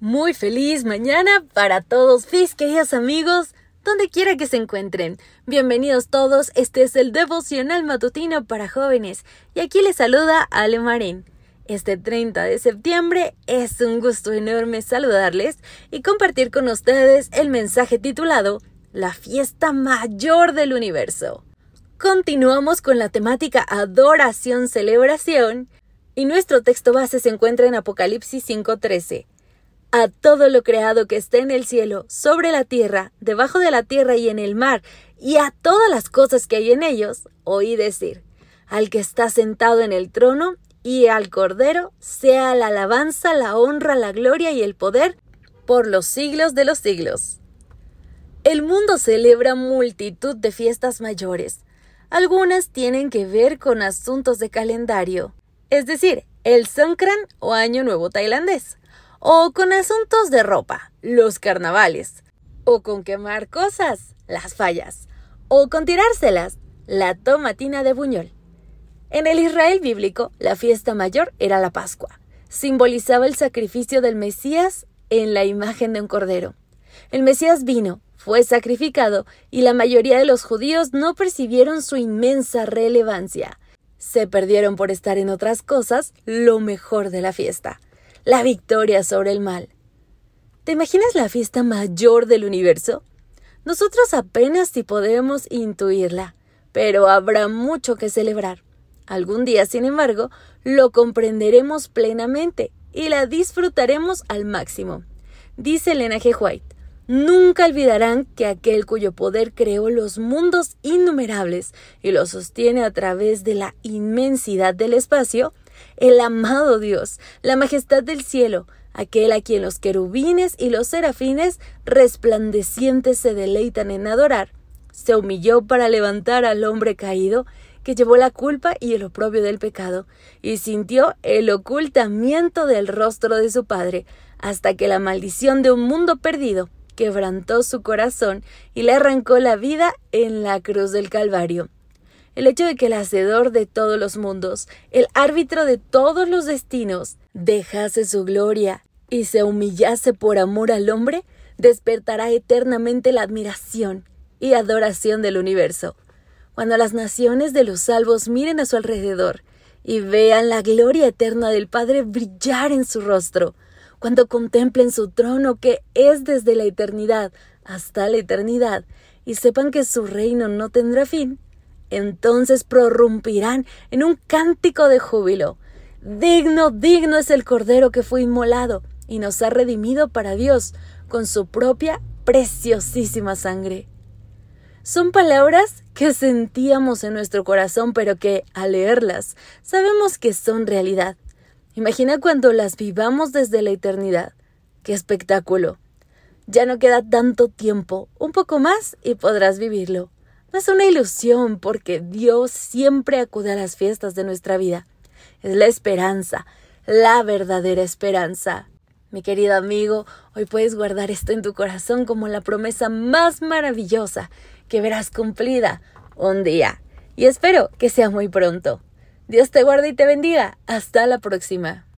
Muy feliz mañana para todos mis queridos amigos, donde quiera que se encuentren. Bienvenidos todos, este es el devocional matutino para jóvenes y aquí les saluda Ale Marín. Este 30 de septiembre es un gusto enorme saludarles y compartir con ustedes el mensaje titulado La fiesta mayor del universo. Continuamos con la temática adoración, celebración y nuestro texto base se encuentra en Apocalipsis 5:13 a todo lo creado que esté en el cielo, sobre la tierra, debajo de la tierra y en el mar, y a todas las cosas que hay en ellos, oí decir, al que está sentado en el trono y al Cordero, sea la alabanza, la honra, la gloria y el poder por los siglos de los siglos. El mundo celebra multitud de fiestas mayores. Algunas tienen que ver con asuntos de calendario, es decir, el Songkran o Año Nuevo tailandés o con asuntos de ropa, los carnavales, o con quemar cosas, las fallas, o con tirárselas, la tomatina de buñol. En el Israel bíblico, la fiesta mayor era la Pascua. Simbolizaba el sacrificio del Mesías en la imagen de un cordero. El Mesías vino, fue sacrificado, y la mayoría de los judíos no percibieron su inmensa relevancia. Se perdieron por estar en otras cosas lo mejor de la fiesta la victoria sobre el mal. ¿Te imaginas la fiesta mayor del universo? Nosotros apenas si podemos intuirla, pero habrá mucho que celebrar. Algún día, sin embargo, lo comprenderemos plenamente y la disfrutaremos al máximo. Dice Elena G. White, nunca olvidarán que aquel cuyo poder creó los mundos innumerables y los sostiene a través de la inmensidad del espacio, el amado Dios, la majestad del cielo, aquel a quien los querubines y los serafines resplandecientes se deleitan en adorar, se humilló para levantar al hombre caído que llevó la culpa y el oprobio del pecado, y sintió el ocultamiento del rostro de su Padre, hasta que la maldición de un mundo perdido quebrantó su corazón y le arrancó la vida en la cruz del Calvario el hecho de que el hacedor de todos los mundos, el árbitro de todos los destinos, dejase su gloria y se humillase por amor al hombre, despertará eternamente la admiración y adoración del universo. Cuando las naciones de los salvos miren a su alrededor y vean la gloria eterna del Padre brillar en su rostro, cuando contemplen su trono que es desde la eternidad hasta la eternidad, y sepan que su reino no tendrá fin, entonces prorrumpirán en un cántico de júbilo. Digno, digno es el Cordero que fue inmolado y nos ha redimido para Dios con su propia preciosísima sangre. Son palabras que sentíamos en nuestro corazón, pero que, al leerlas, sabemos que son realidad. Imagina cuando las vivamos desde la eternidad. ¡Qué espectáculo! Ya no queda tanto tiempo, un poco más y podrás vivirlo. No es una ilusión porque Dios siempre acude a las fiestas de nuestra vida. Es la esperanza, la verdadera esperanza. Mi querido amigo, hoy puedes guardar esto en tu corazón como la promesa más maravillosa que verás cumplida un día. Y espero que sea muy pronto. Dios te guarde y te bendiga. Hasta la próxima.